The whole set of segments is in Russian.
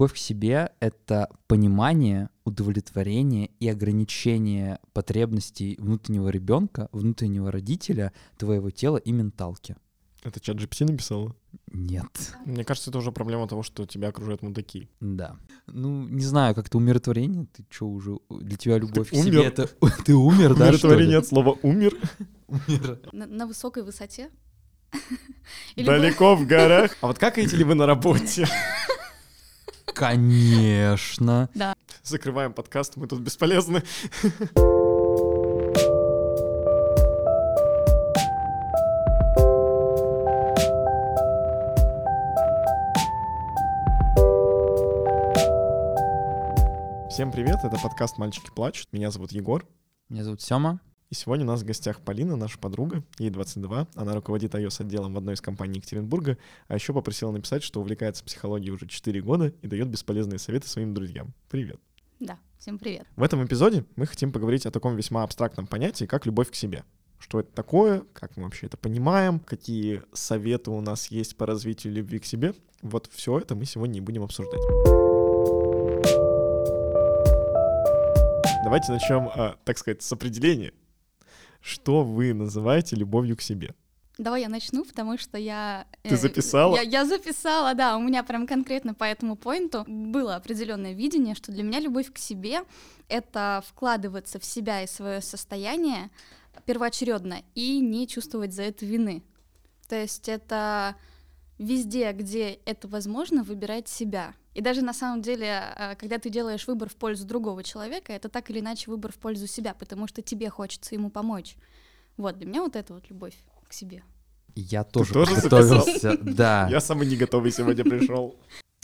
Любовь к себе — это понимание, удовлетворение и ограничение потребностей внутреннего ребенка, внутреннего родителя, твоего тела и менталки. Это чат GPT написала? Нет. Мне кажется, это уже проблема того, что тебя окружают мудаки. Да. Ну, не знаю, как-то умиротворение. Ты что уже? Для тебя любовь Ты к себе умер? это... Ты умер, да, Умиротворение от слова «умер». Умер. На, на высокой высоте. Далеко в горах. А вот какаете ли вы на работе? Конечно. Закрываем подкаст, мы тут бесполезны. Всем привет, это подкаст «Мальчики плачут». Меня зовут Егор. Меня зовут Сёма. И сегодня у нас в гостях Полина, наша подруга, ей 22. Она руководит iOS-отделом в одной из компаний Екатеринбурга, а еще попросила написать, что увлекается психологией уже 4 года и дает бесполезные советы своим друзьям. Привет. Да, всем привет. В этом эпизоде мы хотим поговорить о таком весьма абстрактном понятии, как любовь к себе. Что это такое, как мы вообще это понимаем, какие советы у нас есть по развитию любви к себе. Вот все это мы сегодня и будем обсуждать. Давайте начнем, а, так сказать, с определения. Что вы называете любовью к себе? Давай я начну, потому что я... Ты э, записала? Я, я записала, да. У меня прям конкретно по этому поинту было определенное видение, что для меня любовь к себе — это вкладываться в себя и свое состояние первоочередно и не чувствовать за это вины. То есть это везде, где это возможно, выбирать себя. И даже на самом деле, э, когда ты делаешь выбор в пользу другого человека, это так или иначе выбор в пользу себя, потому что тебе хочется ему помочь. Вот, для меня вот это вот любовь к себе. Я тоже тоже подготовился. Да. Я самый не готовый сегодня пришел.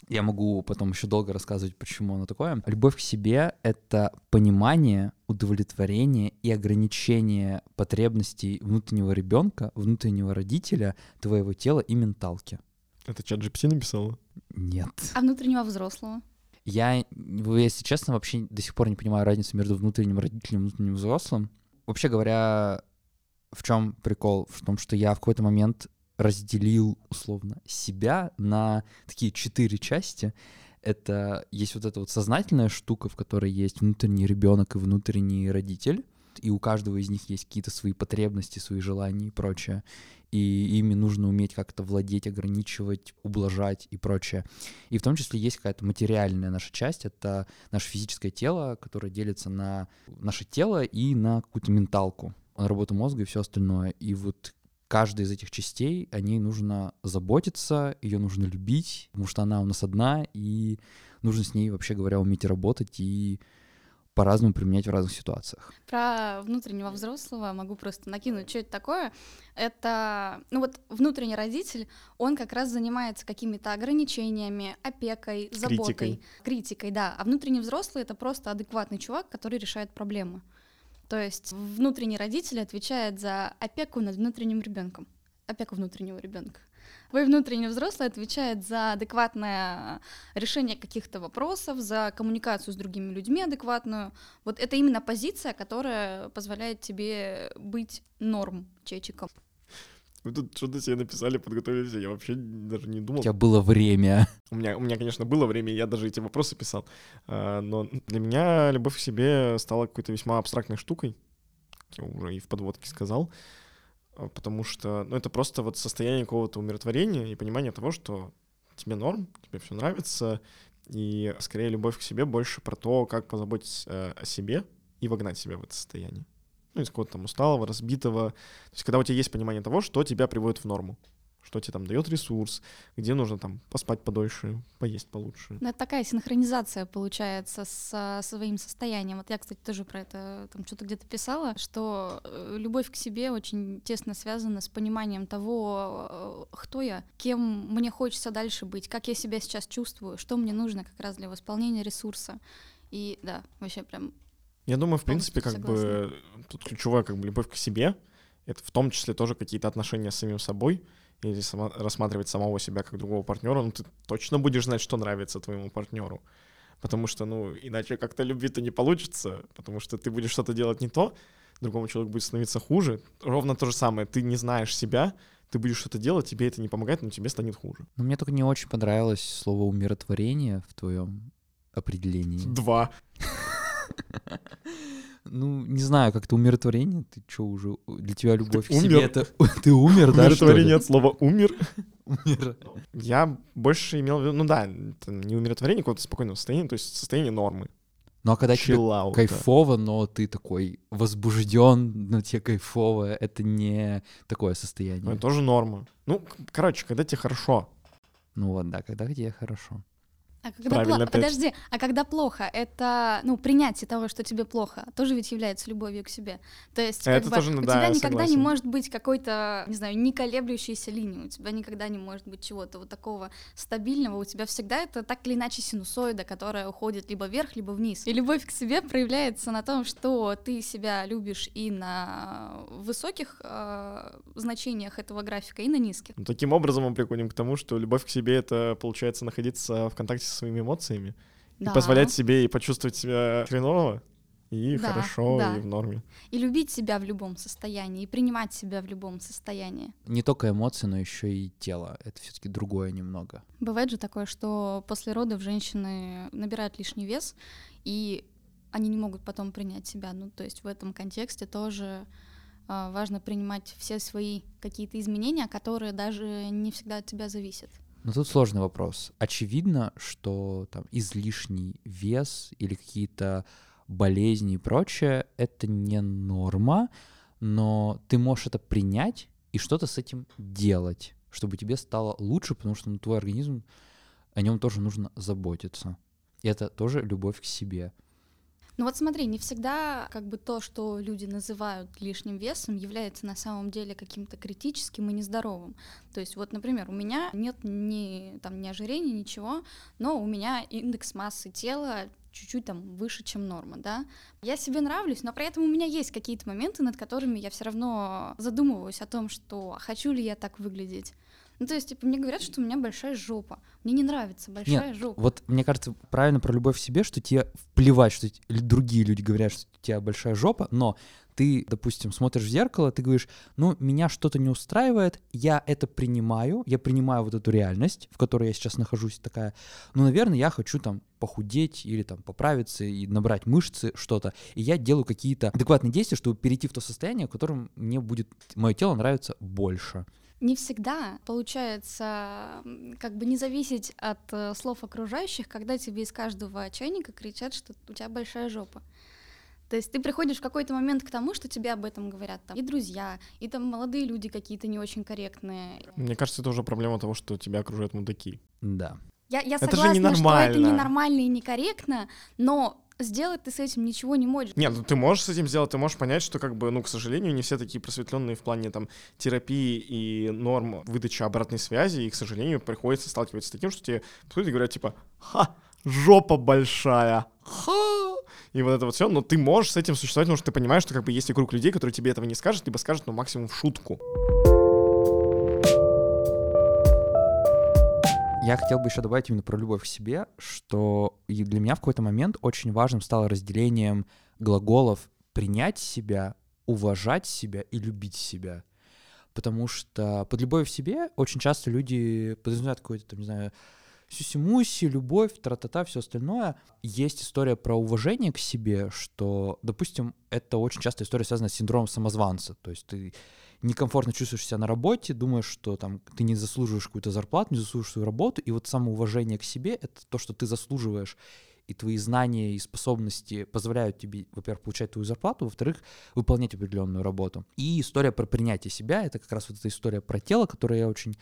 Я могу потом еще долго рассказывать, почему оно такое. Любовь к себе — это понимание, удовлетворение и ограничение потребностей внутреннего ребенка, внутреннего родителя, твоего тела и менталки. Это чат GPT написала? Нет. А внутреннего взрослого? Я, ну, если честно, вообще до сих пор не понимаю разницу между внутренним родителем и внутренним взрослым. Вообще говоря, в чем прикол? В том, что я в какой-то момент разделил условно себя на такие четыре части. Это есть вот эта вот сознательная штука, в которой есть внутренний ребенок и внутренний родитель. И у каждого из них есть какие-то свои потребности, свои желания и прочее. И ими нужно уметь как-то владеть, ограничивать, ублажать и прочее. И в том числе есть какая-то материальная наша часть, это наше физическое тело, которое делится на наше тело и на какую-то менталку, на работу мозга и все остальное. И вот каждой из этих частей, о ней нужно заботиться, ее нужно любить, потому что она у нас одна, и нужно с ней, вообще говоря, уметь работать и по-разному применять в разных ситуациях. Про внутреннего взрослого могу просто накинуть, что это такое. Это, ну вот внутренний родитель, он как раз занимается какими-то ограничениями, опекой, заботой, Критикой. критикой, да. А внутренний взрослый это просто адекватный чувак, который решает проблемы. То есть внутренний родитель отвечает за опеку над внутренним ребенком, опеку внутреннего ребенка. Вы внутренний взрослый отвечает за адекватное решение каких-то вопросов, за коммуникацию с другими людьми адекватную. Вот это именно позиция, которая позволяет тебе быть норм чечиком. Вы тут что-то себе написали, подготовились, я вообще даже не У думал. тебя было время. У меня, у меня, конечно, было время, я даже эти вопросы писал, а, но для меня любовь к себе стала какой-то весьма абстрактной штукой, как я уже и в подводке сказал, потому что, ну, это просто вот состояние какого-то умиротворения и понимания того, что тебе норм, тебе все нравится, и скорее любовь к себе больше про то, как позаботиться э, о себе и вогнать себя в это состояние. Ну, из какого-то там усталого, разбитого. То есть, когда у тебя есть понимание того, что тебя приводит в норму, что тебе там дает ресурс, где нужно там поспать подольше, поесть получше. Ну, это такая синхронизация получается со своим состоянием. Вот я, кстати, тоже про это там что-то где-то писала, что э, любовь к себе очень тесно связана с пониманием того, э, кто я, кем мне хочется дальше быть, как я себя сейчас чувствую, что мне нужно как раз для восполнения ресурса. И да, вообще прям Я думаю, в принципе, как бы тут ключевая как бы любовь к себе, это в том числе тоже какие-то отношения с самим собой, или сама- рассматривать самого себя как другого партнера, ну ты точно будешь знать, что нравится твоему партнеру. Потому что, ну, иначе как-то любви-то не получится, потому что ты будешь что-то делать не то, другому человеку будет становиться хуже. Ровно то же самое, ты не знаешь себя, ты будешь что-то делать, тебе это не помогает, но тебе станет хуже. Но мне только не очень понравилось слово умиротворение в твоем определении. Два. Ну, не знаю, как-то умиротворение, ты что уже, для тебя любовь к умер. себе это... Ты умер, да? Умиротворение от слова «умер». Умер. Я больше имел в виду, ну да, это не умиротворение какого-то спокойного состояния, то есть состояние нормы. Ну, а когда тебе кайфово, но ты такой возбужден, но тебе кайфово, это не такое Ну, состояние. это тоже норма. Ну, короче, когда тебе хорошо, Ну вот, да, когда тебе хорошо. А когда Правильно, пло-. Подожди, а когда плохо, это, ну, принятие того, что тебе плохо, тоже ведь является любовью к себе. То есть, как Это бы, тоже, ну у да, тебя никогда не согласен. может быть какой-то, не знаю, не колеблющейся линии, у тебя никогда не может быть чего-то вот такого стабильного, у тебя всегда это так или иначе синусоида, которая уходит либо вверх, либо вниз. И любовь к себе проявляется на том, что ты себя любишь и на высоких э, значениях этого графика, и на низких. Ну, таким образом мы приходим к тому, что любовь к себе — это, получается, находиться в контакте своими эмоциями и Да. позволять себе и почувствовать себя хреново, и Да, хорошо, да. и в норме. И любить себя в любом состоянии, и принимать себя в любом состоянии. Не только эмоции, но еще и тело. Это все-таки другое немного. Бывает же такое, что после родов женщины набирают лишний вес, и они не могут потом принять себя. Ну, то есть в этом контексте тоже а, важно принимать все свои какие-то изменения, которые даже не всегда от тебя зависят. Но тут сложный вопрос. Очевидно, что там излишний вес или какие-то болезни и прочее — это не норма, но ты можешь это принять и что-то с этим делать, чтобы тебе стало лучше, потому что ну, твой организм, о нем тоже нужно заботиться. И это тоже любовь к себе. Ну вот смотри, не всегда как бы то, что люди называют лишним весом, является на самом деле каким-то критическим и нездоровым. То есть вот, например, у меня нет ни, там, ни ожирения, ничего, но у меня индекс массы тела чуть-чуть там выше, чем норма, да. Я себе нравлюсь, но при этом у меня есть какие-то моменты, над которыми я все равно задумываюсь о том, что а хочу ли я так выглядеть. Ну, то есть, типа, мне говорят, что у меня большая жопа. Мне не нравится большая жопа. Вот мне кажется, правильно про любовь к себе, что тебе плевать, что другие люди говорят, что у тебя большая жопа, но ты, допустим, смотришь в зеркало, ты говоришь, ну, меня что-то не устраивает, я это принимаю, я принимаю вот эту реальность, в которой я сейчас нахожусь, такая, ну, наверное, я хочу там похудеть или там поправиться и набрать мышцы, что-то, и я делаю какие-то адекватные действия, чтобы перейти в то состояние, в котором мне будет, мое тело нравится больше. Не всегда получается как бы не зависеть от э, слов окружающих, когда тебе из каждого чайника кричат, что у тебя большая жопа. То есть ты приходишь в какой-то момент к тому, что тебе об этом говорят там и друзья, и там молодые люди какие-то не очень корректные. Мне кажется, это уже проблема того, что тебя окружают мудаки. Да. Я, я Это же согласна, что это ненормально и некорректно, но сделать ты с этим ничего не можешь. Нет, ну ты можешь с этим сделать, ты можешь понять, что как бы, ну, к сожалению, не все такие просветленные в плане там терапии и норм выдачи обратной связи, и, к сожалению, приходится сталкиваться с таким, что тебе подходят и говорят, типа, ха, жопа большая, ха, и вот это вот все, но ты можешь с этим существовать, потому что ты понимаешь, что как бы есть и круг людей, которые тебе этого не скажут, либо скажут, ну, максимум в шутку. Я хотел бы еще добавить именно про любовь к себе, что для меня в какой-то момент очень важным стало разделением глаголов принять себя, уважать себя и любить себя. Потому что под любовью к себе очень часто люди подразумевают какой-то, там, не знаю, сюси-муси, любовь, тра-та-та, все остальное. Есть история про уважение к себе, что, допустим, это очень часто история связана с синдромом самозванца. То есть ты некомфортно чувствуешь себя на работе, думаешь, что там ты не заслуживаешь какую-то зарплату, не заслуживаешь свою работу, и вот самоуважение к себе — это то, что ты заслуживаешь, и твои знания и способности позволяют тебе, во-первых, получать твою зарплату, во-вторых, выполнять определенную работу. И история про принятие себя — это как раз вот эта история про тело, которая я очень...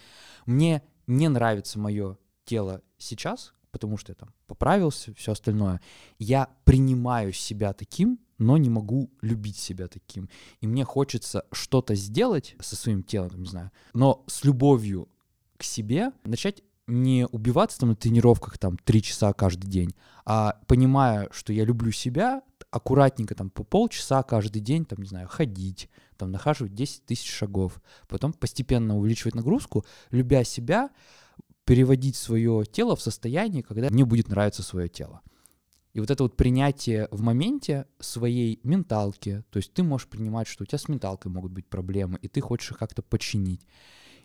Мне не нравится мое тело сейчас, потому что я там поправился, все остальное. Я принимаю себя таким, но не могу любить себя таким. И мне хочется что-то сделать со своим телом, не знаю, но с любовью к себе начать не убиваться там на тренировках там три часа каждый день, а понимая, что я люблю себя, аккуратненько там по полчаса каждый день, там, не знаю, ходить, там, нахаживать 10 тысяч шагов, потом постепенно увеличивать нагрузку, любя себя, переводить свое тело в состояние, когда мне будет нравиться свое тело. И вот это вот принятие в моменте своей менталки, то есть ты можешь принимать, что у тебя с менталкой могут быть проблемы, и ты хочешь их как-то починить.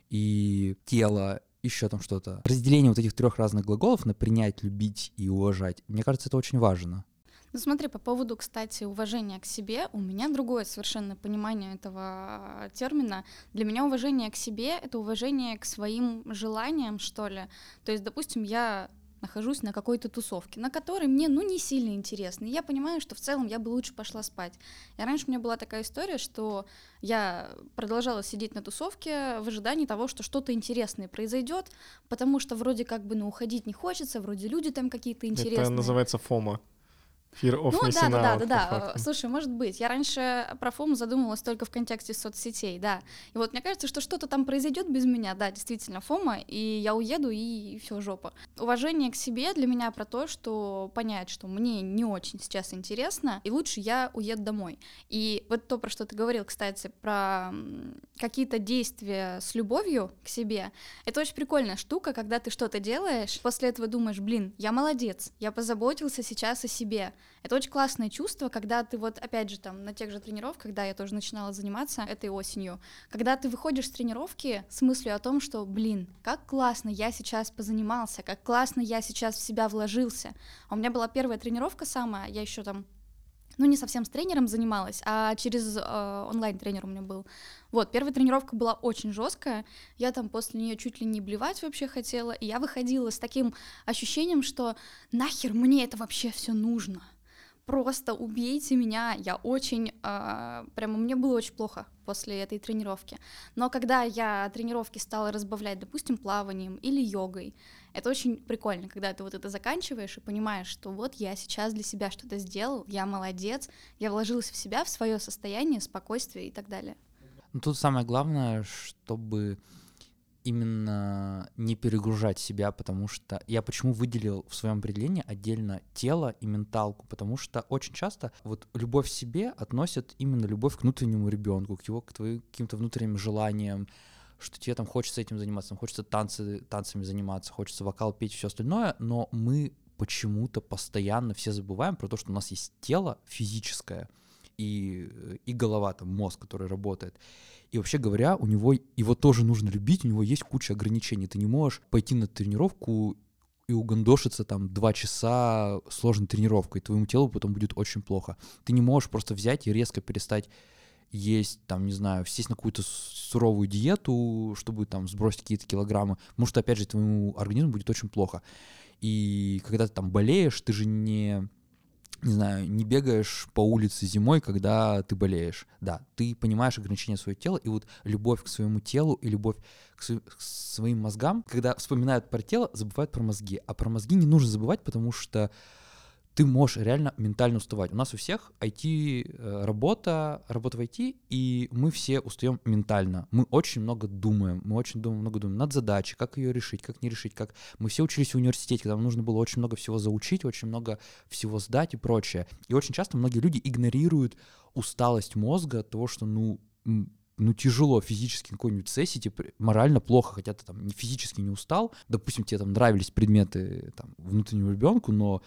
и тело, еще там что-то. Разделение вот этих трех разных глаголов на принять, любить и уважать, мне кажется, это очень важно. Ну смотри, по поводу, кстати, уважения к себе, у меня другое совершенно понимание этого термина. Для меня уважение к себе — это уважение к своим желаниям, что ли. То есть, допустим, я нахожусь на какой-то тусовке, на которой мне, ну, не сильно интересно. И я понимаю, что в целом я бы лучше пошла спать. И раньше у меня была такая история, что я продолжала сидеть на тусовке в ожидании того, что что-то интересное произойдет, потому что вроде как бы, ну, уходить не хочется, вроде люди там какие-то интересные. Это называется фома. Fear of ну, да, да, да, да, да. Слушай, может быть. Я раньше про фому задумывалась только в контексте соцсетей, да. И вот мне кажется, что что-то там произойдет без меня, да, действительно, фома, и я уеду, и все, жопа. Уважение к себе для меня про то, что понять, что мне не очень сейчас интересно, и лучше я уеду домой. И вот то, про что ты говорил, кстати, про какие-то действия с любовью к себе, это очень прикольная штука, когда ты что-то делаешь, после этого думаешь, блин, я молодец, я позаботился сейчас о себе. Это очень классное чувство, когда ты вот, опять же, там, на тех же тренировках, когда я тоже начинала заниматься этой осенью, когда ты выходишь с тренировки с мыслью о том, что, блин, как классно я сейчас позанимался, как классно я сейчас в себя вложился. А у меня была первая тренировка самая, я еще там ну, не совсем с тренером занималась, а через э, онлайн-тренер у меня был. Вот, первая тренировка была очень жесткая, я там после нее чуть ли не блевать вообще хотела, и я выходила с таким ощущением, что нахер мне это вообще все нужно просто убейте меня, я очень, э, прямо мне было очень плохо после этой тренировки. Но когда я тренировки стала разбавлять, допустим, плаванием или йогой, это очень прикольно, когда ты вот это заканчиваешь и понимаешь, что вот я сейчас для себя что-то сделал, я молодец, я вложился в себя, в свое состояние, спокойствие и так далее. Ну, тут самое главное, чтобы именно не перегружать себя, потому что я почему выделил в своем определении отдельно тело и менталку, потому что очень часто вот любовь к себе относят именно любовь к внутреннему ребенку, к его к твоим каким-то внутренним желаниям, что тебе там хочется этим заниматься, там хочется танцы, танцами заниматься, хочется вокал петь, все остальное, но мы почему-то постоянно все забываем про то, что у нас есть тело физическое и, и голова, там мозг, который работает. И вообще говоря, у него его тоже нужно любить, у него есть куча ограничений. Ты не можешь пойти на тренировку и угандошиться там два часа сложной тренировкой, твоему телу потом будет очень плохо. Ты не можешь просто взять и резко перестать есть, там, не знаю, сесть на какую-то суровую диету, чтобы там сбросить какие-то килограммы, потому что, опять же, твоему организму будет очень плохо. И когда ты там болеешь, ты же не не знаю, не бегаешь по улице зимой, когда ты болеешь. Да, ты понимаешь ограничения своего тела, и вот любовь к своему телу и любовь к, св- к своим мозгам, когда вспоминают про тело, забывают про мозги. А про мозги не нужно забывать, потому что ты можешь реально ментально уставать. У нас у всех IT работа, работа в IT, и мы все устаем ментально. Мы очень много думаем, мы очень думаем, много думаем над задачей, как ее решить, как не решить, как мы все учились в университете, когда нам нужно было очень много всего заучить, очень много всего сдать и прочее. И очень часто многие люди игнорируют усталость мозга от того, что ну ну, тяжело физически какой-нибудь сессии, тебе морально плохо, хотя ты там физически не устал, допустим, тебе там нравились предметы там, внутреннему ребенку, но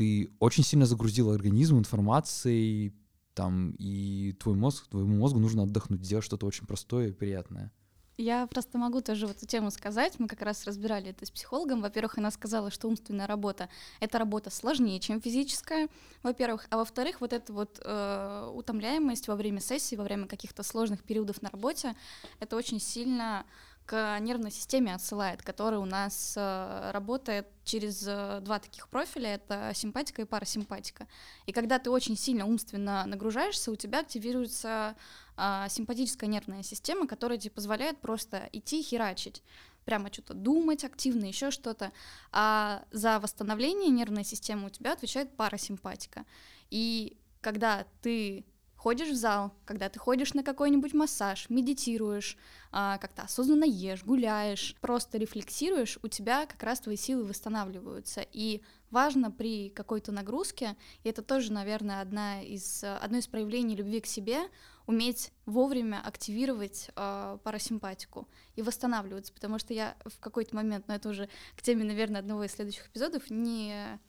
ты очень сильно загрузил организм информацией, там, и твой мозг, твоему мозгу нужно отдохнуть, сделать что-то очень простое и приятное. Я просто могу тоже в эту тему сказать. Мы как раз разбирали это с психологом. Во-первых, она сказала, что умственная работа — это работа сложнее, чем физическая, во-первых. А во-вторых, вот эта вот э, утомляемость во время сессии, во время каких-то сложных периодов на работе, это очень сильно к нервной системе отсылает, которая у нас э, работает через э, два таких профиля, это симпатика и парасимпатика. И когда ты очень сильно умственно нагружаешься, у тебя активируется э, симпатическая нервная система, которая тебе позволяет просто идти херачить прямо что-то думать активно, еще что-то. А за восстановление нервной системы у тебя отвечает парасимпатика. И когда ты ходишь в зал, когда ты ходишь на какой-нибудь массаж, медитируешь, а, как-то осознанно ешь, гуляешь, просто рефлексируешь, у тебя как раз твои силы восстанавливаются. И важно при какой-то нагрузке, и это тоже, наверное, одна из, одно из проявлений любви к себе, уметь вовремя активировать э, парасимпатику и восстанавливаться, потому что я в какой-то момент, но это уже к теме, наверное, одного из следующих эпизодов, не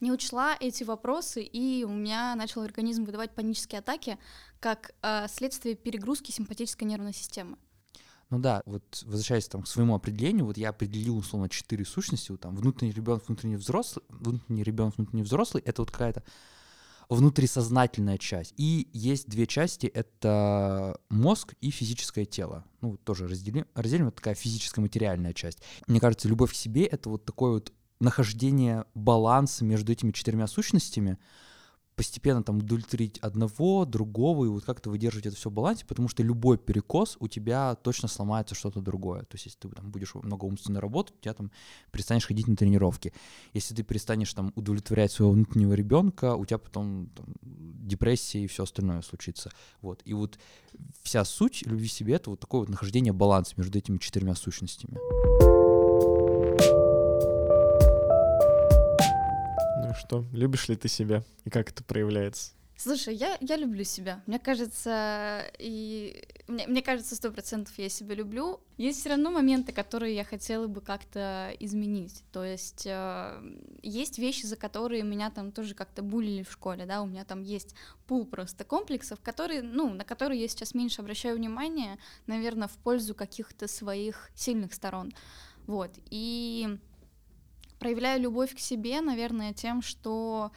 не учла эти вопросы, и у меня начал организм выдавать панические атаки как э, следствие перегрузки симпатической нервной системы. Ну да, вот возвращаясь там к своему определению, вот я определил условно четыре сущности, вот, там внутренний ребенок, внутренний взрослый, внутренний ребенок, внутренний взрослый, это вот какая-то внутрисознательная часть. И есть две части, это мозг и физическое тело. Ну, тоже разделим, разделим, это такая физическая материальная часть. Мне кажется, любовь к себе — это вот такое вот нахождение баланса между этими четырьмя сущностями, постепенно там удовлетворить одного, другого, и вот как-то выдерживать это все в балансе, потому что любой перекос у тебя точно сломается что-то другое. То есть если ты там будешь много умственно работать, у тебя там перестанешь ходить на тренировки. Если ты перестанешь там удовлетворять своего внутреннего ребенка, у тебя потом там, депрессия и все остальное случится. Вот. И вот вся суть любви себе — это вот такое вот нахождение баланса между этими четырьмя сущностями. Что, любишь ли ты себя и как это проявляется? Слушай, я, я люблю себя. Мне кажется, и мне, мне кажется, сто процентов я себя люблю. Есть все равно моменты, которые я хотела бы как-то изменить. То есть э, есть вещи, за которые меня там тоже как-то булили в школе, да, у меня там есть пул просто комплексов, которые, ну, на которые я сейчас меньше обращаю внимание, наверное, в пользу каких-то своих сильных сторон. Вот. И проявляю любовь к себе, наверное, тем, что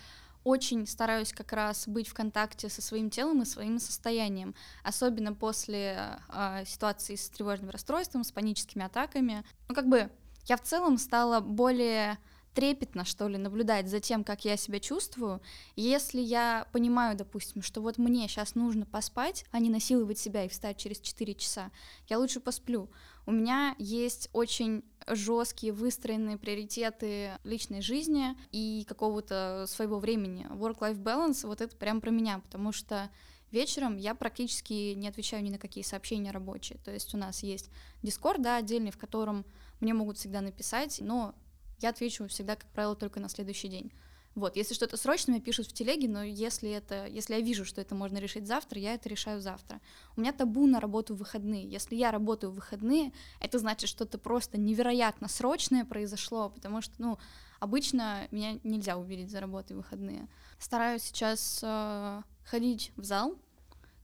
очень стараюсь как раз быть в контакте со своим телом и своим состоянием, особенно после э, ситуации с тревожным расстройством, с паническими атаками. Ну, как бы я в целом стала более трепетно, что ли, наблюдать за тем, как я себя чувствую. Если я понимаю, допустим, что вот мне сейчас нужно поспать, а не насиловать себя и встать через 4 часа, я лучше посплю. У меня есть очень жесткие выстроенные приоритеты личной жизни и какого-то своего времени. Work-life balance, вот это прям про меня, потому что вечером я практически не отвечаю ни на какие сообщения рабочие. То есть у нас есть Discord, да, отдельный, в котором мне могут всегда написать, но я отвечу всегда, как правило, только на следующий день. Вот, если что-то срочное, пишут в телеге, но если это, если я вижу, что это можно решить завтра, я это решаю завтра. У меня табу на работу в выходные. Если я работаю в выходные, это значит, что-то просто невероятно срочное произошло, потому что, ну, обычно меня нельзя увидеть за работой в выходные. Стараюсь сейчас э, ходить в зал,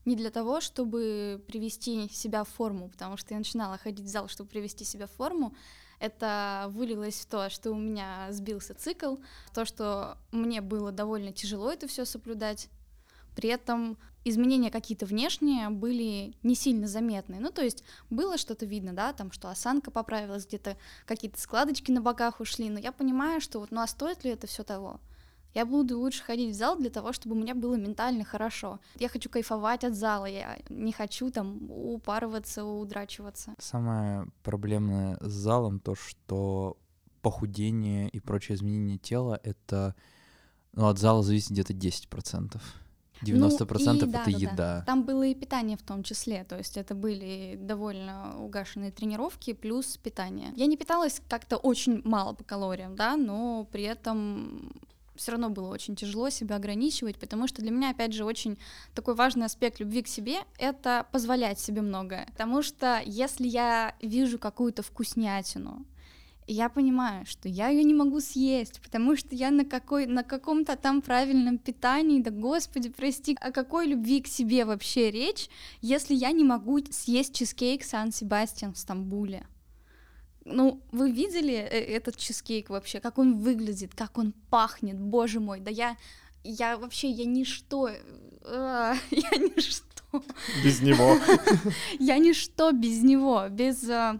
не для того, чтобы привести себя в форму, потому что я начинала ходить в зал, чтобы привести себя в форму, это вылилось в то, что у меня сбился цикл, в то, что мне было довольно тяжело это все соблюдать. При этом изменения какие-то внешние были не сильно заметны. Ну, то есть было что-то видно, да, там, что осанка поправилась, где-то какие-то складочки на боках ушли, но я понимаю, что вот, ну, а стоит ли это все того? Я буду лучше ходить в зал для того, чтобы у меня было ментально хорошо. Я хочу кайфовать от зала, я не хочу там упарываться, удрачиваться. Самое проблемное с залом то, что похудение и прочее изменение тела — это ну, от зала зависит где-то 10%. 90% ну, и, это да, еда. Да. Там было и питание в том числе, то есть это были довольно угашенные тренировки плюс питание. Я не питалась как-то очень мало по калориям, да, но при этом все равно было очень тяжело себя ограничивать, потому что для меня, опять же, очень такой важный аспект любви к себе — это позволять себе многое. Потому что если я вижу какую-то вкуснятину, я понимаю, что я ее не могу съесть, потому что я на, какой, на каком-то там правильном питании, да господи, прости, о какой любви к себе вообще речь, если я не могу съесть чизкейк Сан-Себастьян в Стамбуле? Ну, вы видели э, этот чизкейк вообще, как он выглядит, как он пахнет, боже мой, да я, я вообще, я ничто, э, я ничто. Без него. Я ничто без него, без э,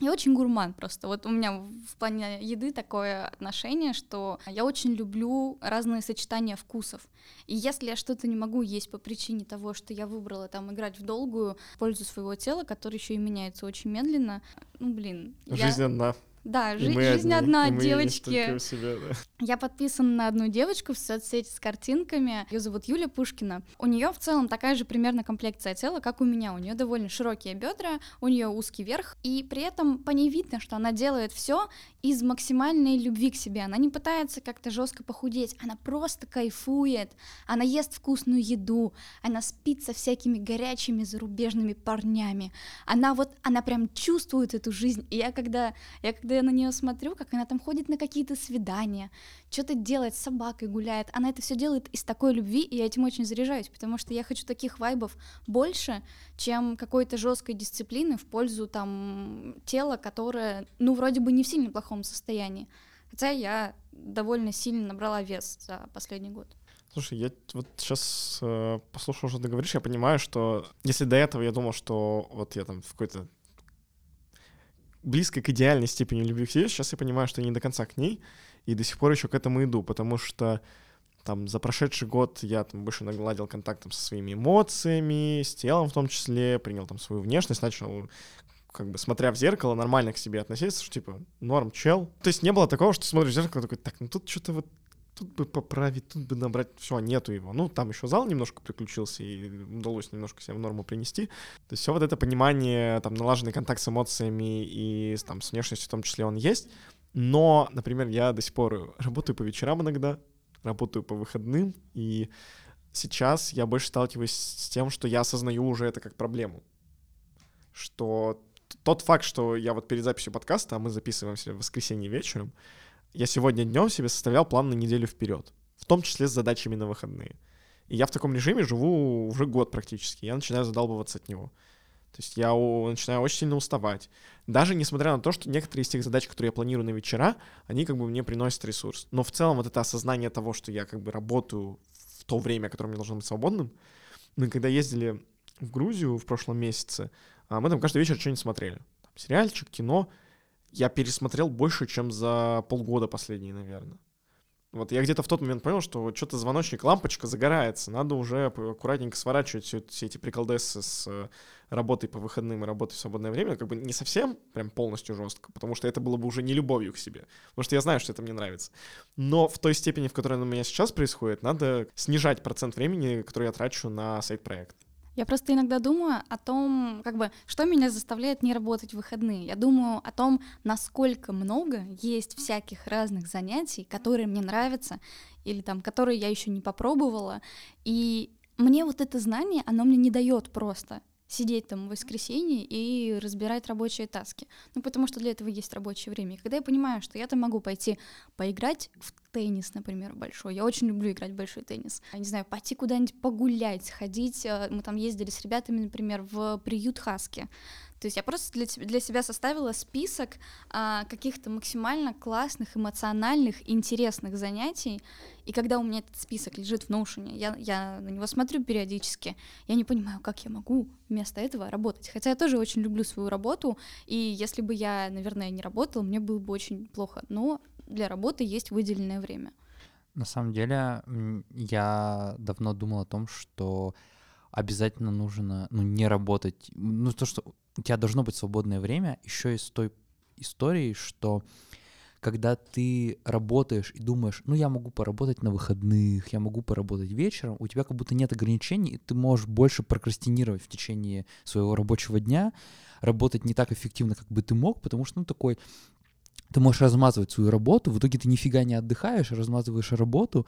я очень гурман просто. Вот у меня в плане еды такое отношение, что я очень люблю разные сочетания вкусов. И если я что-то не могу есть по причине того, что я выбрала там играть в долгую пользу своего тела, которое еще и меняется очень медленно, ну блин. Жизнь я... Да, жи- жизнь одни, одна, девочки. Себя, да. Я подписана на одну девочку в соцсети с картинками. Ее зовут Юля Пушкина. У нее в целом такая же примерно комплекция тела, как у меня. У нее довольно широкие бедра, у нее узкий верх, и при этом по ней видно, что она делает все из максимальной любви к себе. Она не пытается как-то жестко похудеть, она просто кайфует. Она ест вкусную еду, она спит со всякими горячими зарубежными парнями. Она вот, она прям чувствует эту жизнь. И я когда, я когда когда я на нее смотрю, как она там ходит на какие-то свидания, что-то делает, с собакой гуляет, она это все делает из такой любви, и я этим очень заряжаюсь, потому что я хочу таких вайбов больше, чем какой-то жесткой дисциплины в пользу там тела, которое, ну, вроде бы не в сильно плохом состоянии. Хотя я довольно сильно набрала вес за последний год. Слушай, я вот сейчас э, послушал, что ты говоришь, я понимаю, что если до этого я думал, что вот я там в какой-то близкой к идеальной степени любви к себе, сейчас я понимаю, что я не до конца к ней, и до сих пор еще к этому иду, потому что там за прошедший год я там больше нагладил контактом со своими эмоциями, с телом в том числе, принял там свою внешность, начал как бы смотря в зеркало, нормально к себе относиться, что типа норм, чел. То есть не было такого, что смотришь в зеркало такой, так, ну тут что-то вот тут бы поправить, тут бы набрать, все, нету его. Ну, там еще зал немножко приключился, и удалось немножко себя в норму принести. То есть все вот это понимание, там, налаженный контакт с эмоциями и там, с внешностью в том числе он есть. Но, например, я до сих пор работаю по вечерам иногда, работаю по выходным, и сейчас я больше сталкиваюсь с тем, что я осознаю уже это как проблему. Что тот факт, что я вот перед записью подкаста, а мы записываемся в воскресенье вечером, я сегодня днем себе составлял план на неделю вперед, в том числе с задачами на выходные. И я в таком режиме живу уже год практически. Я начинаю задалбываться от него. То есть я начинаю очень сильно уставать. Даже несмотря на то, что некоторые из тех задач, которые я планирую на вечера, они как бы мне приносят ресурс. Но в целом вот это осознание того, что я как бы работаю в то время, которое мне должно быть свободным. Мы когда ездили в Грузию в прошлом месяце, а, мы там каждый вечер что-нибудь смотрели. Там сериальчик, кино я пересмотрел больше, чем за полгода последние, наверное. Вот я где-то в тот момент понял, что что-то звоночник, лампочка загорается, надо уже аккуратненько сворачивать все, все эти приколдесы с э, работой по выходным и работой в свободное время, как бы не совсем прям полностью жестко, потому что это было бы уже не любовью к себе, потому что я знаю, что это мне нравится. Но в той степени, в которой оно у меня сейчас происходит, надо снижать процент времени, который я трачу на сайт-проект. Я просто иногда думаю о том, как бы, что меня заставляет не работать в выходные. Я думаю о том, насколько много есть всяких разных занятий, которые мне нравятся, или там, которые я еще не попробовала. И мне вот это знание, оно мне не дает просто сидеть там в воскресенье и разбирать рабочие таски. Ну, потому что для этого есть рабочее время. И когда я понимаю, что я там могу пойти поиграть в теннис, например, большой. Я очень люблю играть в большой теннис. Я не знаю, пойти куда-нибудь погулять, сходить. Э, мы там ездили с ребятами, например, в приют Хаски. То есть я просто для, для себя составила список а, каких-то максимально классных, эмоциональных, интересных занятий. И когда у меня этот список лежит в Notion, я, я на него смотрю периодически, я не понимаю, как я могу вместо этого работать. Хотя я тоже очень люблю свою работу, и если бы я, наверное, не работала, мне было бы очень плохо. Но для работы есть выделенное время. На самом деле, я давно думал о том, что обязательно нужно, ну, не работать. Ну, то, что у тебя должно быть свободное время, еще из той истории, что когда ты работаешь и думаешь, ну, я могу поработать на выходных, я могу поработать вечером, у тебя как будто нет ограничений, и ты можешь больше прокрастинировать в течение своего рабочего дня, работать не так эффективно, как бы ты мог, потому что, ну, такой, ты можешь размазывать свою работу, в итоге ты нифига не отдыхаешь, размазываешь работу,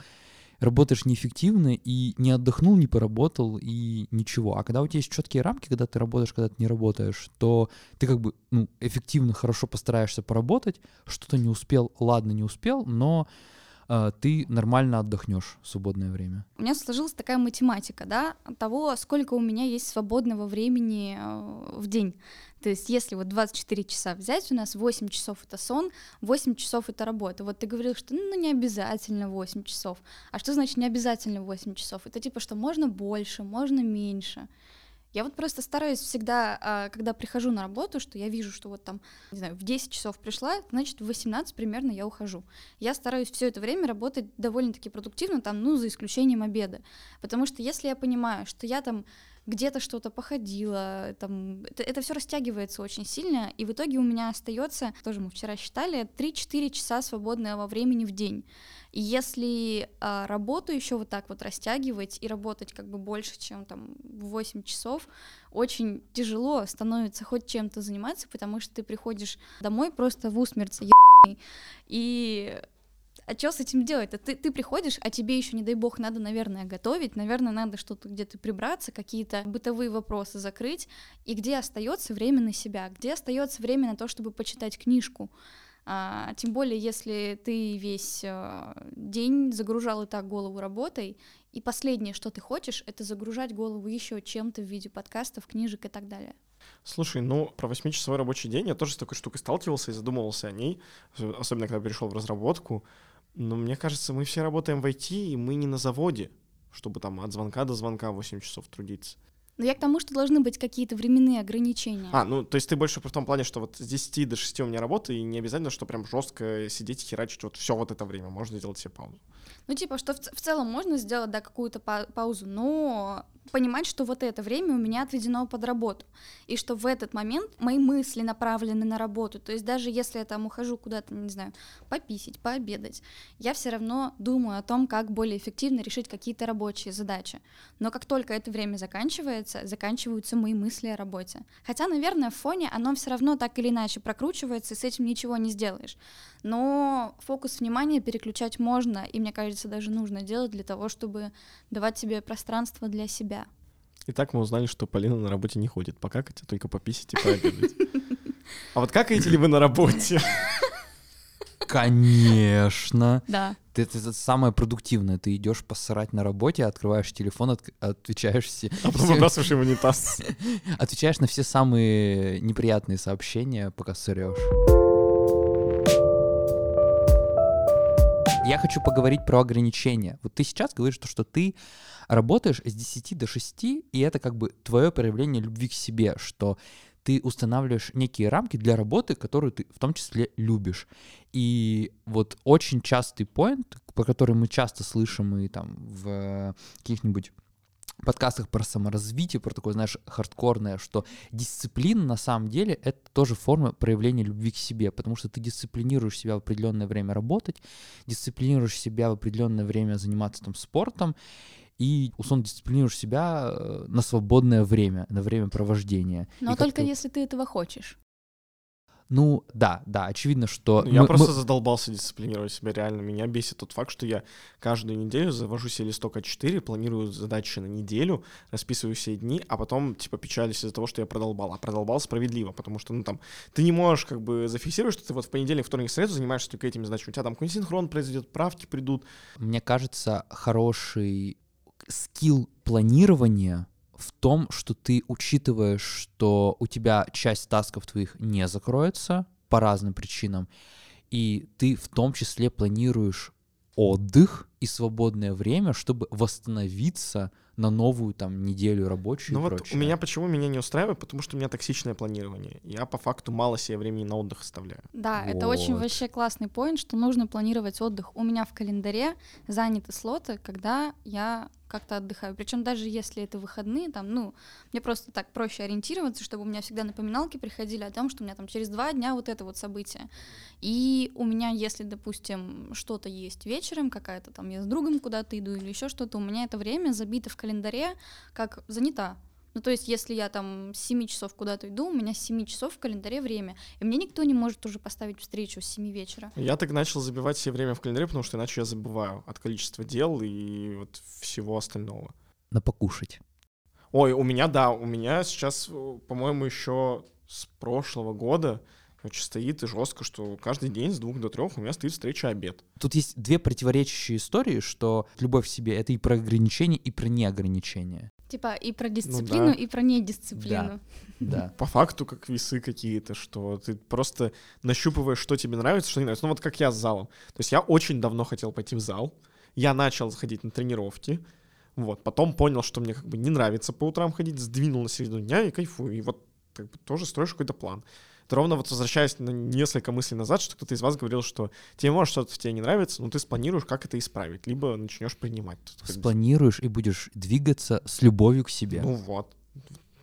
работаешь неэффективно и не отдохнул, не поработал и ничего. А когда у тебя есть четкие рамки, когда ты работаешь, когда ты не работаешь, то ты как бы ну, эффективно, хорошо постараешься поработать, что-то не успел, ладно, не успел, но ты нормально отдохнешь в свободное время. У меня сложилась такая математика, да, того, сколько у меня есть свободного времени э, в день. То есть если вот 24 часа взять, у нас 8 часов это сон, 8 часов это работа. Вот ты говорил, что ну не обязательно 8 часов. А что значит не обязательно 8 часов? Это типа, что можно больше, можно меньше. Я вот просто стараюсь всегда, а, когда прихожу на работу, что я вижу, что вот там, не знаю, в 10 часов пришла, значит, в 18 примерно я ухожу. Я стараюсь все это время работать довольно-таки продуктивно, там, ну, за исключением обеда. Потому что если я понимаю, что я там где-то что-то походила, там, это, это все растягивается очень сильно, и в итоге у меня остается, тоже мы вчера считали, 3-4 часа свободного времени в день. И если а, работу еще вот так вот растягивать и работать как бы больше, чем там 8 часов, очень тяжело становится хоть чем-то заниматься, потому что ты приходишь домой просто в усмерть и а что с этим делать? А ты, ты приходишь, а тебе еще, не дай бог, надо, наверное, готовить, наверное, надо что-то где-то прибраться, какие-то бытовые вопросы закрыть, и где остается время на себя, где остается время на то, чтобы почитать книжку, А, тем более, если ты весь а, день загружал и так голову работой, и последнее, что ты хочешь, это загружать голову еще чем-то в виде подкастов, книжек и так далее. Слушай, ну, про восьмичасовой рабочий день я тоже с такой штукой сталкивался и задумывался о ней, особенно когда перешел в разработку. Но мне кажется, мы все работаем в IT, и мы не на заводе, чтобы там от звонка до звонка 8 часов трудиться. Но я к тому, что должны быть какие-то временные ограничения. А, ну, то есть ты больше в том плане, что вот с 10 до 6 у меня работа, и не обязательно, что прям жестко сидеть и херачить вот все вот это время. Можно сделать себе паузу. Ну, типа, что в, в целом можно сделать, да, какую-то па- паузу, но понимать, что вот это время у меня отведено под работу, и что в этот момент мои мысли направлены на работу. То есть даже если я там ухожу куда-то, не знаю, пописить, пообедать, я все равно думаю о том, как более эффективно решить какие-то рабочие задачи. Но как только это время заканчивается, заканчиваются мои мысли о работе. Хотя, наверное, в фоне оно все равно так или иначе прокручивается, и с этим ничего не сделаешь. Но фокус внимания переключать можно, и мне кажется, даже нужно делать для того, чтобы давать себе пространство для себя. Итак, мы узнали, что Полина на работе не ходит покакать, а только пописить и пообедать. А вот какаете ли вы на работе? Конечно. Да. Ты, это, это самое продуктивное. Ты идешь посрать на работе, открываешь телефон, от, отвечаешь все. А потом все- выбрасываешь в унитаз. Отвечаешь на все самые неприятные сообщения, пока сырешь. Я хочу поговорить про ограничения. Вот ты сейчас говоришь, то, что ты работаешь с 10 до 6, и это как бы твое проявление любви к себе, что ты устанавливаешь некие рамки для работы, которую ты в том числе любишь. И вот очень частый поинт, по которому мы часто слышим и там в каких-нибудь подкастах про саморазвитие, про такое, знаешь, хардкорное, что дисциплина на самом деле это тоже форма проявления любви к себе, потому что ты дисциплинируешь себя в определенное время работать, дисциплинируешь себя в определенное время заниматься там спортом, и, условно, дисциплинируешь себя э, на свободное время, на время провождения. Но И только ты- если ты этого хочешь. Ну, да, да, очевидно, что... Ну, Я мы- просто мы- задолбался дисциплинировать себя, реально. Меня бесит тот факт, что я каждую неделю завожу себе листок А4, планирую задачи на неделю, расписываю все дни, а потом, типа, печалюсь из-за того, что я продолбал. А продолбал справедливо, потому что, ну, там, ты не можешь, как бы, зафиксировать, что ты вот в понедельник, вторник, среду занимаешься только этими задачами. У тебя там какой-нибудь синхрон произойдет, правки придут. Мне кажется, хороший скилл планирования в том, что ты учитываешь, что у тебя часть тасков твоих не закроется по разным причинам, и ты в том числе планируешь отдых и свободное время, чтобы восстановиться на новую там неделю рабочую Ну вот прочее. у меня почему меня не устраивает, потому что у меня токсичное планирование. Я по факту мало себе времени на отдых оставляю. Да, это очень Вот. вообще классный поинт, что нужно планировать отдых. У меня в календаре заняты слоты, когда я как-то отдыхаю. Причем даже если это выходные, там, ну, мне просто так проще ориентироваться, чтобы у меня всегда напоминалки приходили о том, что у меня там через два дня вот это вот событие. И у меня, если, допустим, что-то есть вечером, какая-то там, я с другом куда-то иду или еще что-то, у меня это время забито в календаре как занята. Ну, то есть, если я там с 7 часов куда-то иду, у меня с 7 часов в календаре время. И мне никто не может уже поставить встречу с 7 вечера. Я так начал забивать себе время в календаре, потому что иначе я забываю от количества дел и вот всего остального. На покушать. Ой, у меня, да, у меня сейчас, э, по-моему, еще с прошлого года очень стоит и жестко, что каждый день с двух до трех у меня стоит встреча обед. Тут есть две противоречащие истории, что любовь к себе — это и про ограничение, и про неограничение. Типа и про дисциплину, да. и про недисциплину. Да. По факту, как весы какие-то, что ты просто нащупываешь, что тебе нравится, что не нравится. Ну вот как я с залом. То есть я очень давно хотел пойти в зал. Я начал заходить на тренировки. Вот, потом понял, что мне как бы не нравится по утрам ходить, сдвинул на середину дня и кайфую. И вот как бы тоже строишь какой-то план. Ровно вот возвращаясь на несколько мыслей назад, что кто-то из вас говорил, что тебе может что-то в тебе не нравится, но ты спланируешь, как это исправить, либо начнешь принимать. Спланируешь и будешь двигаться с любовью к себе. Ну вот,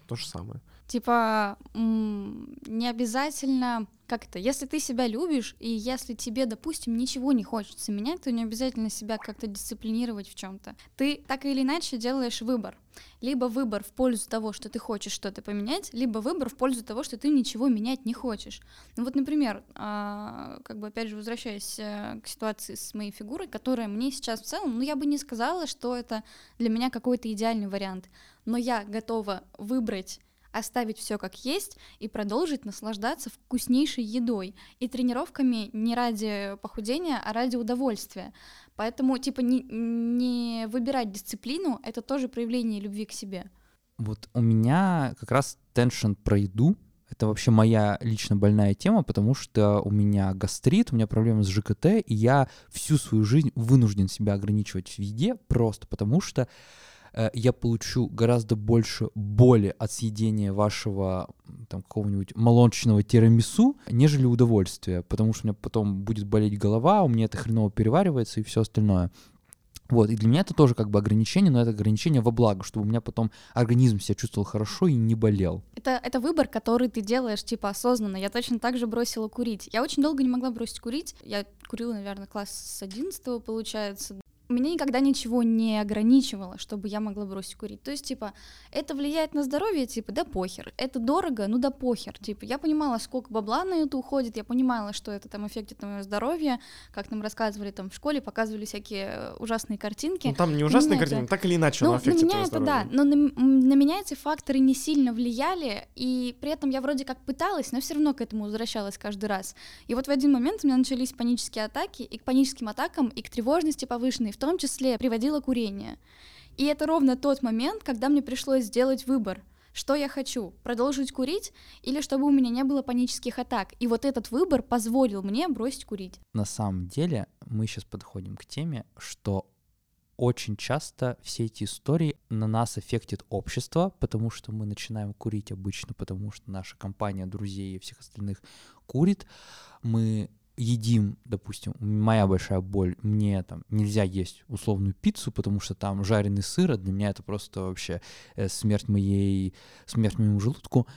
то же самое. Типа не обязательно, как это, если ты себя любишь, и если тебе, допустим, ничего не хочется менять, то не обязательно себя как-то дисциплинировать в чем-то. Ты так или иначе делаешь выбор. Либо выбор в пользу того, что ты хочешь что-то поменять, либо выбор в пользу того, что ты ничего менять не хочешь. Ну вот, например, а, как бы опять же возвращаясь э, к ситуации с моей фигурой, которая мне сейчас в целом, ну я бы не сказала, что это для меня какой-то идеальный вариант, но я готова выбрать оставить все как есть и продолжить наслаждаться вкуснейшей едой и тренировками не ради похудения, а ради удовольствия. Поэтому, типа, не, не выбирать дисциплину — это тоже проявление любви к себе. Вот у меня как раз теншн про еду. Это вообще моя лично больная тема, потому что у меня гастрит, у меня проблемы с ЖКТ, и я всю свою жизнь вынужден себя ограничивать в еде просто потому что я получу гораздо больше боли от съедения вашего там какого-нибудь молочного тирамису, нежели удовольствия, потому что у меня потом будет болеть голова, у меня это хреново переваривается и все остальное. Вот, и для меня это тоже как бы ограничение, но это ограничение во благо, чтобы у меня потом организм себя чувствовал хорошо и не болел. Это, это выбор, который ты делаешь, типа, осознанно. Я точно так же бросила курить. Я очень долго не могла бросить курить. Я курила, наверное, класс с 11 получается, меня никогда ничего не ограничивало, чтобы я могла бросить курить. То есть, типа, это влияет на здоровье, типа, да похер. Это дорого, ну да похер. Типа, я понимала, сколько бабла на это уходит, я понимала, что это там эффектит на мое здоровье, как нам рассказывали там в школе, показывали всякие э, ужасные картинки. Ну там не ужасные меня картинки, это... так или иначе ну, оно на меня это да, но на, на меня эти факторы не сильно влияли, и при этом я вроде как пыталась, но все равно к этому возвращалась каждый раз. И вот в один момент у меня начались панические атаки, и к паническим атакам, и к тревожности повышенной, том числе приводило курение. И это ровно тот момент, когда мне пришлось сделать выбор. Что я хочу? Продолжить курить или чтобы у меня не было панических атак? И вот этот выбор позволил мне бросить курить. На самом деле мы сейчас подходим к теме, что очень часто все эти истории на нас эффектит общество, потому что мы начинаем курить обычно, потому что наша компания друзей и всех остальных курит. Мы едим, допустим, моя большая боль, мне там нельзя есть условную пиццу, потому что там жареный сыр, а для меня это просто вообще э, смерть моей, смерть моему желудку.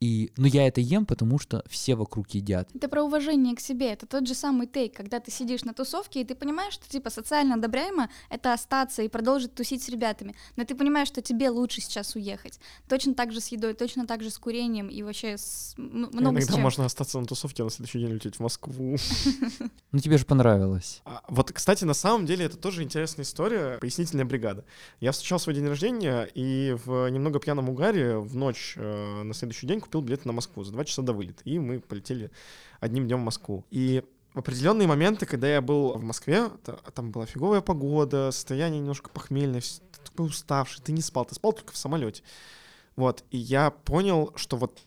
И, но я это ем, потому что все вокруг едят. Это про уважение к себе. Это тот же самый тейк, когда ты сидишь на тусовке, и ты понимаешь, что типа социально одобряемо это остаться и продолжить тусить с ребятами. Но ты понимаешь, что тебе лучше сейчас уехать. Точно так же с едой, точно так же с курением и вообще с много Иногда с чем. можно остаться на тусовке, а на следующий день лететь в Москву. Ну тебе же понравилось. А, вот, кстати, на самом деле это тоже интересная история, пояснительная бригада. Я встречал свой день рождения и в немного пьяном угаре в ночь э, на следующий день купил билеты на Москву за два часа до вылета. И мы полетели одним днем в Москву. И в определенные моменты, когда я был в Москве, там была фиговая погода, состояние немножко похмельное, ты такой уставший, ты не спал, ты спал только в самолете. Вот, и я понял, что вот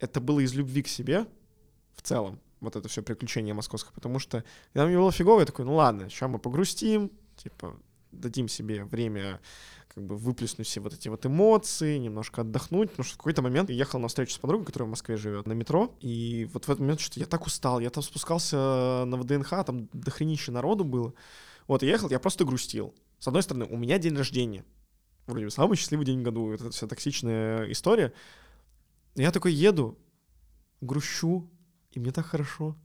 это было из любви к себе в целом, вот это все приключение московское, потому что когда мне было фигово, я такой, ну ладно, сейчас мы погрустим, типа, дадим себе время как бы выплеснуть все вот эти вот эмоции, немножко отдохнуть, потому что в какой-то момент я ехал на встречу с подругой, которая в Москве живет, на метро, и вот в этот момент что я так устал, я там спускался на ВДНХ, там дохренище народу было, вот, я ехал, я просто грустил. С одной стороны, у меня день рождения, вроде бы самый счастливый день в году, это вся токсичная история, я такой еду, грущу, и мне так хорошо.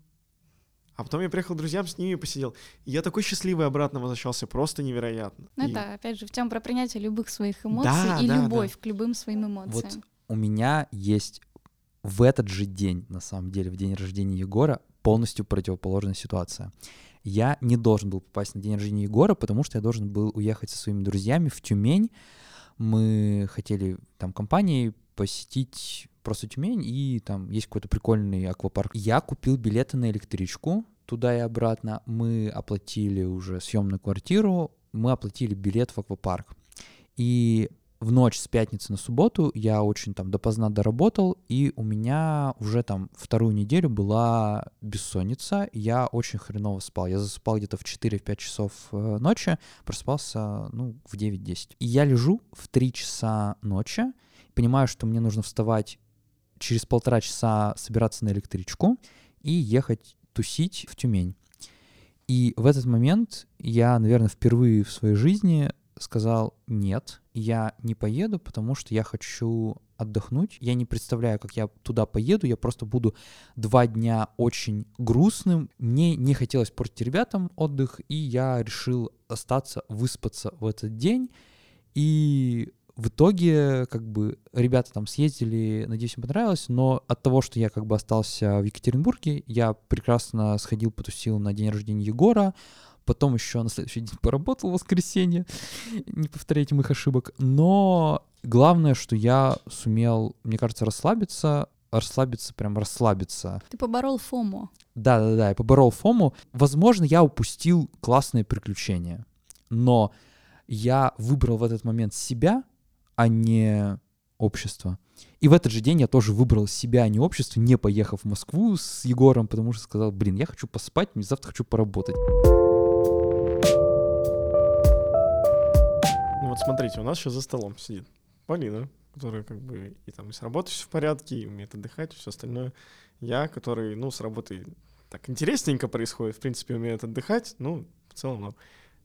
А потом я приехал к друзьям, с ними посидел. И я такой счастливый обратно возвращался, просто невероятно. Ну и... это, опять же, в тем про принятие любых своих эмоций да, и да, любовь да. к любым своим эмоциям. Вот у меня есть в этот же день, на самом деле, в день рождения Егора, полностью противоположная ситуация. Я не должен был попасть на день рождения Егора, потому что я должен был уехать со своими друзьями в Тюмень. Мы хотели там компанией посетить просто Тюмень, и там есть какой-то прикольный аквапарк. Я купил билеты на электричку туда и обратно. Мы оплатили уже съемную квартиру, мы оплатили билет в аквапарк. И в ночь с пятницы на субботу я очень там допоздна доработал, и у меня уже там вторую неделю была бессонница, я очень хреново спал. Я засыпал где-то в 4-5 часов э, ночи, просыпался, ну, в 9-10. И я лежу в 3 часа ночи, понимаю, что мне нужно вставать через полтора часа собираться на электричку и ехать тусить в Тюмень. И в этот момент я, наверное, впервые в своей жизни сказал нет, я не поеду, потому что я хочу отдохнуть. Я не представляю, как я туда поеду, я просто буду два дня очень грустным. Мне не хотелось портить ребятам отдых, и я решил остаться, выспаться в этот день. И в итоге, как бы, ребята там съездили, надеюсь, им понравилось, но от того, что я как бы остался в Екатеринбурге, я прекрасно сходил, потусил на день рождения Егора, потом еще на следующий день поработал в воскресенье, не повторяйте моих ошибок, но главное, что я сумел, мне кажется, расслабиться, расслабиться, прям расслабиться. Ты поборол Фому. Да-да-да, я поборол Фому. Возможно, я упустил классные приключения, но я выбрал в этот момент себя, а не общество. И в этот же день я тоже выбрал себя, а не общество, не поехав в Москву с Егором, потому что сказал, блин, я хочу поспать, мне завтра хочу поработать. Ну вот смотрите, у нас сейчас за столом сидит Полина, которая как бы и там и с работой все в порядке, и умеет отдыхать, и все остальное. Я, который, ну, с работой так интересненько происходит, в принципе, умеет отдыхать, ну, в целом, ну.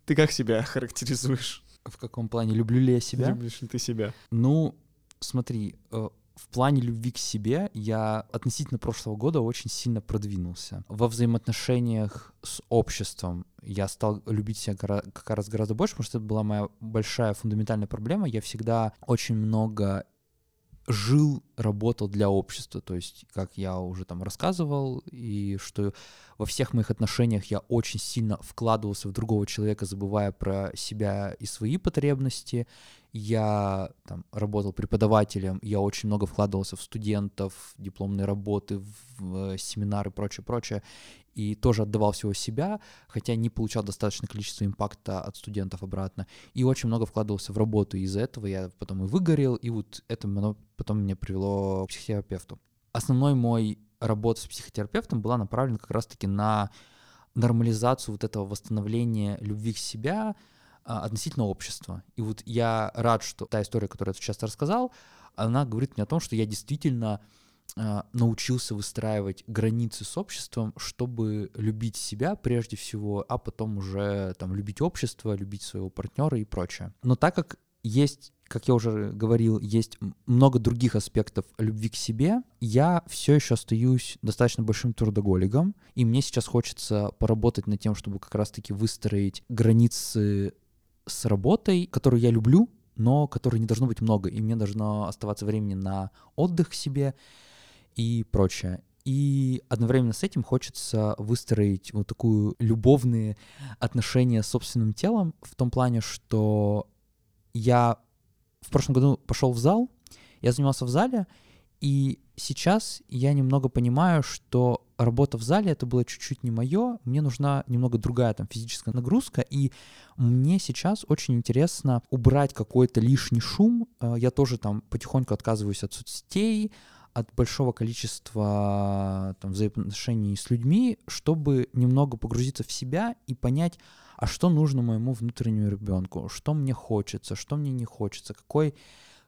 Ты как себя характеризуешь? В каком плане? Люблю ли я себя? Любишь ли ты себя? Ну, смотри, э, в плане любви к себе я относительно прошлого года очень сильно продвинулся. Во взаимоотношениях с обществом я стал любить себя как раз гораздо больше, потому что это была моя большая фундаментальная проблема. Я всегда очень много жил, работал для общества, то есть, как я уже там рассказывал, и что во всех моих отношениях я очень сильно вкладывался в другого человека, забывая про себя и свои потребности. Я там работал преподавателем, я очень много вкладывался в студентов, дипломные работы, в семинары, прочее, прочее и тоже отдавал всего себя, хотя не получал достаточное количество импакта от студентов обратно, и очень много вкладывался в работу, из-за этого я потом и выгорел, и вот это оно потом меня привело к психотерапевту. Основной мой работа с психотерапевтом была направлена как раз-таки на нормализацию вот этого восстановления любви к себя а, относительно общества. И вот я рад, что та история, которую я сейчас рассказал, она говорит мне о том, что я действительно научился выстраивать границы с обществом, чтобы любить себя прежде всего, а потом уже там любить общество, любить своего партнера и прочее. Но так как есть, как я уже говорил, есть много других аспектов любви к себе, я все еще остаюсь достаточно большим трудоголиком, и мне сейчас хочется поработать над тем, чтобы как раз-таки выстроить границы с работой, которую я люблю, но которой не должно быть много, и мне должно оставаться времени на отдых себе, и прочее. И одновременно с этим хочется выстроить вот такую любовные отношения с собственным телом в том плане, что я в прошлом году пошел в зал, я занимался в зале, и сейчас я немного понимаю, что работа в зале это было чуть-чуть не мое, мне нужна немного другая там физическая нагрузка, и мне сейчас очень интересно убрать какой-то лишний шум. Э, я тоже там потихоньку отказываюсь от соцсетей, от большого количества там, взаимоотношений с людьми, чтобы немного погрузиться в себя и понять, а что нужно моему внутреннему ребенку, что мне хочется, что мне не хочется, какой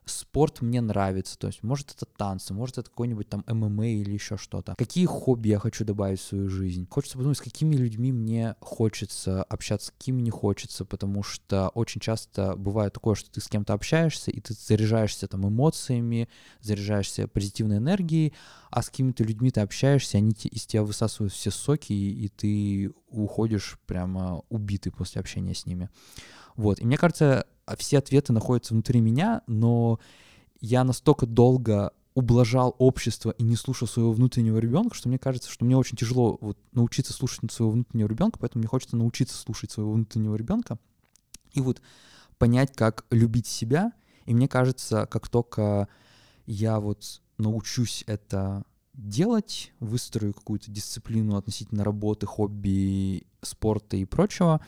спорт мне нравится, то есть может это танцы, может это какой-нибудь там ММА или еще что-то. Какие хобби я хочу добавить в свою жизнь? Хочется подумать, с какими людьми мне хочется общаться, с какими не хочется, потому что очень часто бывает такое, что ты с кем-то общаешься, и ты заряжаешься там эмоциями, заряжаешься позитивной энергией, а с какими-то людьми ты общаешься, они из тебя высасывают все соки, и ты уходишь прямо убитый после общения с ними. Вот. И мне кажется, все ответы находятся внутри меня, но я настолько долго ублажал общество и не слушал своего внутреннего ребенка, что мне кажется, что мне очень тяжело вот, научиться слушать своего внутреннего ребенка, поэтому мне хочется научиться слушать своего внутреннего ребенка и вот понять, как любить себя. И мне кажется, как только я вот научусь это делать, выстрою какую-то дисциплину относительно работы, хобби, спорта и прочего, а,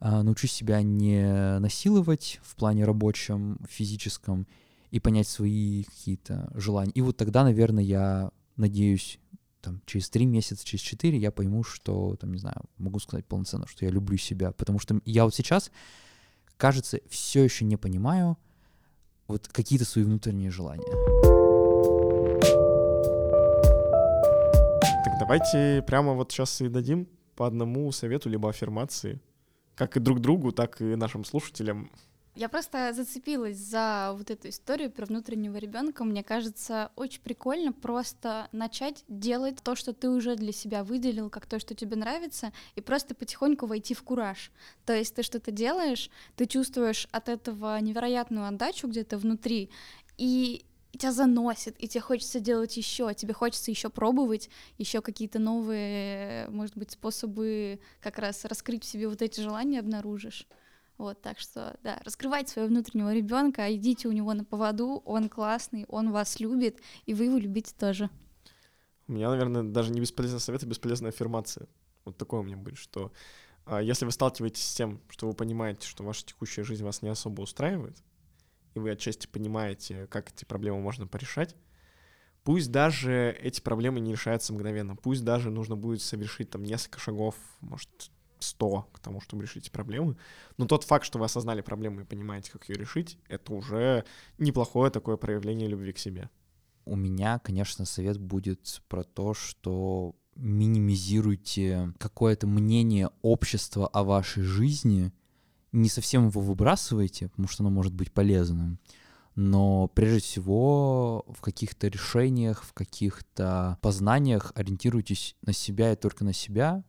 научусь себя не насиловать в плане рабочем, физическом, и понять свои какие-то желания. И вот тогда, наверное, я надеюсь, там, через три месяца, через четыре я пойму, что, там, не знаю, могу сказать полноценно, что я люблю себя. Потому что я вот сейчас, кажется, все еще не понимаю вот какие-то свои внутренние желания. Так давайте прямо вот сейчас и дадим по одному совету либо аффирмации как и друг другу, так и нашим слушателям. Я просто зацепилась за вот эту историю про внутреннего ребенка. Мне кажется, очень прикольно просто начать делать то, что ты уже для себя выделил, как то, что тебе нравится, и просто потихоньку войти в кураж. То есть ты что-то делаешь, ты чувствуешь от этого невероятную отдачу где-то внутри, и тебя заносит, и тебе хочется делать еще, тебе хочется еще пробовать, еще какие-то новые, может быть, способы как раз раскрыть в себе вот эти желания обнаружишь. Вот, так что, да, раскрывайте своего внутреннего ребенка, идите у него на поводу, он классный, он вас любит, и вы его любите тоже. У меня, наверное, даже не бесполезный совет, а бесполезная аффирмация. Вот такое у меня будет, что а, если вы сталкиваетесь с тем, что вы понимаете, что ваша текущая жизнь вас не особо устраивает, и вы отчасти понимаете, как эти проблемы можно порешать, пусть даже эти проблемы не решаются мгновенно, пусть даже нужно будет совершить там несколько шагов, может, 100 к тому, чтобы решить проблемы. Но тот факт, что вы осознали проблему и понимаете, как ее решить, это уже неплохое такое проявление любви к себе. У меня, конечно, совет будет про то, что минимизируйте какое-то мнение общества о вашей жизни, не совсем его выбрасывайте, потому что оно может быть полезным, но прежде всего в каких-то решениях, в каких-то познаниях ориентируйтесь на себя и только на себя,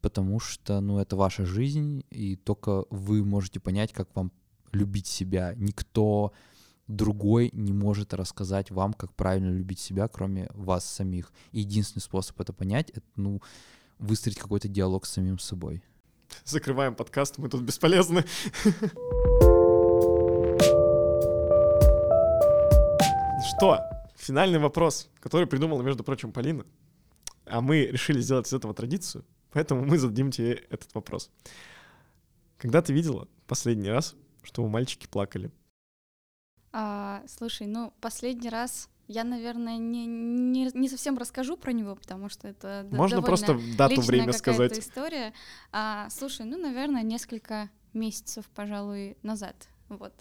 потому что, ну, это ваша жизнь, и только вы можете понять, как вам любить себя. Никто другой не может рассказать вам, как правильно любить себя, кроме вас самих. И единственный способ это понять, это, ну, выстроить какой-то диалог с самим собой. Закрываем подкаст, мы тут бесполезны. Что? Финальный вопрос, который придумала, между прочим, Полина. А мы решили сделать из этого традицию. Поэтому мы зададим тебе этот вопрос. Когда ты видела последний раз, что у мальчики плакали? А, слушай, ну, последний раз я, наверное, не, не, не совсем расскажу про него, потому что это Можно просто дату, время сказать. история. А, слушай, ну, наверное, несколько месяцев, пожалуй, назад. Вот.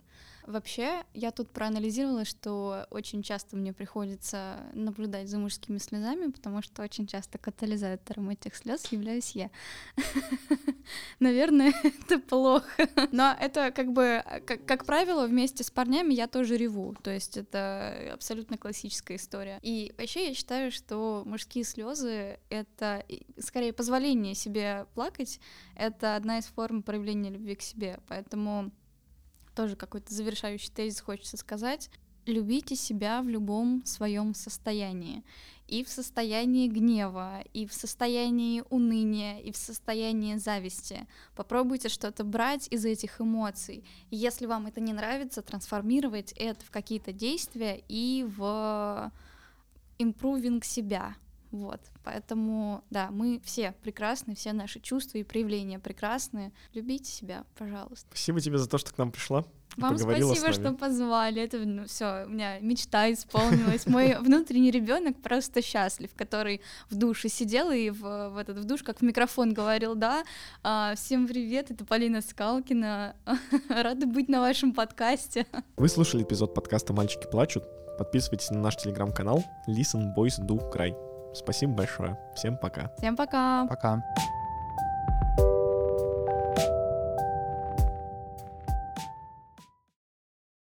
Вообще, я тут проанализировала, что очень часто мне приходится наблюдать за мужскими слезами, потому что очень часто катализатором этих слез являюсь я. Наверное, это плохо. Но это как бы, как, как правило, вместе с парнями я тоже реву. То есть это абсолютно классическая история. И вообще я считаю, что мужские слезы — это скорее позволение себе плакать, это одна из форм проявления любви к себе. Поэтому тоже какой-то завершающий тезис хочется сказать. Любите себя в любом своем состоянии. И в состоянии гнева, и в состоянии уныния, и в состоянии зависти. Попробуйте что-то брать из этих эмоций. И если вам это не нравится, трансформировать это в какие-то действия и в импрувинг себя. Вот, поэтому, да, мы все прекрасны, все наши чувства и проявления прекрасны. Любите себя, пожалуйста. Спасибо тебе за то, что к нам пришла. Вам спасибо, что позвали. Это ну, все, у меня мечта исполнилась. Мой внутренний ребенок просто счастлив, который в душе сидел и в, в этот в душ, как в микрофон говорил, да. А, всем привет, это Полина Скалкина. Рада быть на вашем подкасте. Вы слушали эпизод подкаста «Мальчики плачут». Подписывайтесь на наш телеграм-канал Listen Boys Do Cry. Спасибо большое. Всем пока. Всем пока. Пока.